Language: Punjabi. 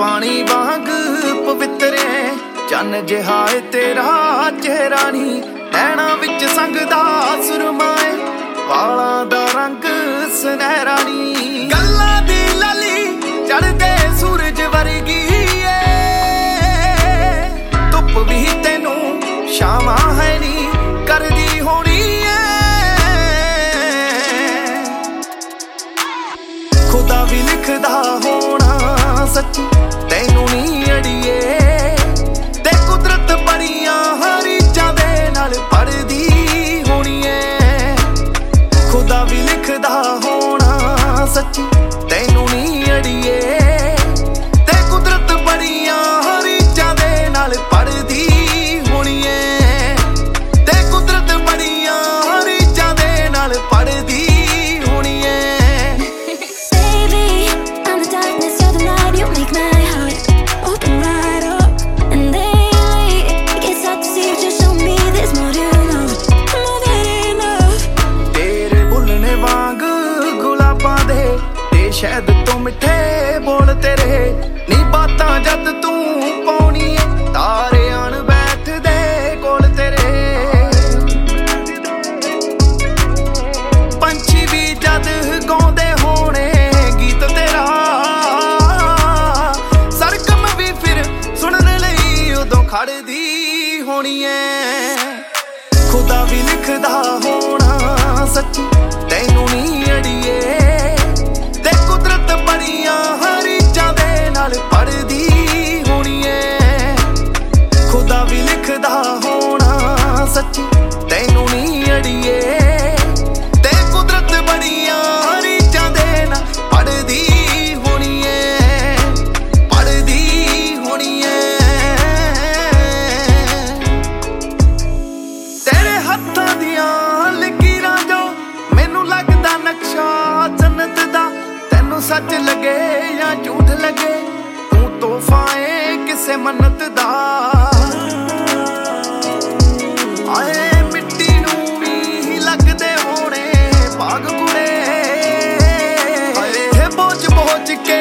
ਪਾਣੀ ਵਾਂਗ ਪਵਿੱਤਰੇ ਚੰਨ ਜਿਹਾ ਏ ਤੇਰਾ, ਚਿਹਰਾ ਨਹੀਂ। ਨੈਣਾ ਵਿੱਚ ਸੰਗਦਾ ਸੁਰਮਾਏ ਵਾਲਾਂ ਦਾ ਰੰਗ ਸੁਨਹਿਰਾ ਨੀ ਗੱਲਾਂ ਦੀ ਲਲੀ ਚੜਦੇ ਸੂਰਜ ਵਰਗੀ ਏ ਧੁੱਪ ਵੀ ਤੈਨੂੰ ਸ਼ਾਮਾਂ ਹੈ ਨੀ ਕਰਦੀ ਹੋਣੀ ਏ ਖੁਦਾ ਵੀ ਲਿਖਦਾ ਹੋਣਾ ਸੱਚੀ। ਸੱਚੀ ਤੈਨੂੰ ਨਹੀਂ ਅੜੀਏ। ਸ਼ਾਇਦ ਤੋਂ ਮਿੱਠੇ ਬੋਲ ਤੇਰੇ ਨੀ ਬਾਤਾਂ ਜਦ ਤੂੰ ਪਾਉਣੀ ਏ, ਤਾਰੇ ਆਣ ਬੈਠਦੇ ਕੋਲ ਤੇਰੇ। ਪੰਛੀ ਵੀ ਜਦ ਗਾਉਂਦੇ ਹੋਣੇ, ਗੀਤ ਤੇਰਾ। ਸਰਗਮ ਵੀ ਫਿਰ ਸੁਣਨ ਲਈ ਉਦੋਂ ਖੜਦੀ ਹੋਣੀ ਏ। ਖੁਦਾ ਵੀ ਲਿਖਦਾ ਹੱਥਾਂ ਦੀਆਂ ਲਕੀਰਾਂ ਜੋ ਮੈਨੂੰ ਲੱਗਦਾ ਨਕਸ਼ਾ ਜੰਨਤ ਦਾ। ਤੈਨੂੰ ਸੱਚ ਲੱਗੇ ਜਾਂ ਝੂਠ ਲੱਗੇ, ਤੂੰ ਤੋਹਫਾ ਏ ਕਿਸੇ ਮੰਨਤ ਦਾ। ਆਏ ਮਿੱਟੀ ਨੂੰ ਵੀ ਲੱਗਦੇ ਹੋਣੇ ਬਾਗ ਕੁੜੇ ਆਏ ਬੋਝ ਬੋਝ ਕੇ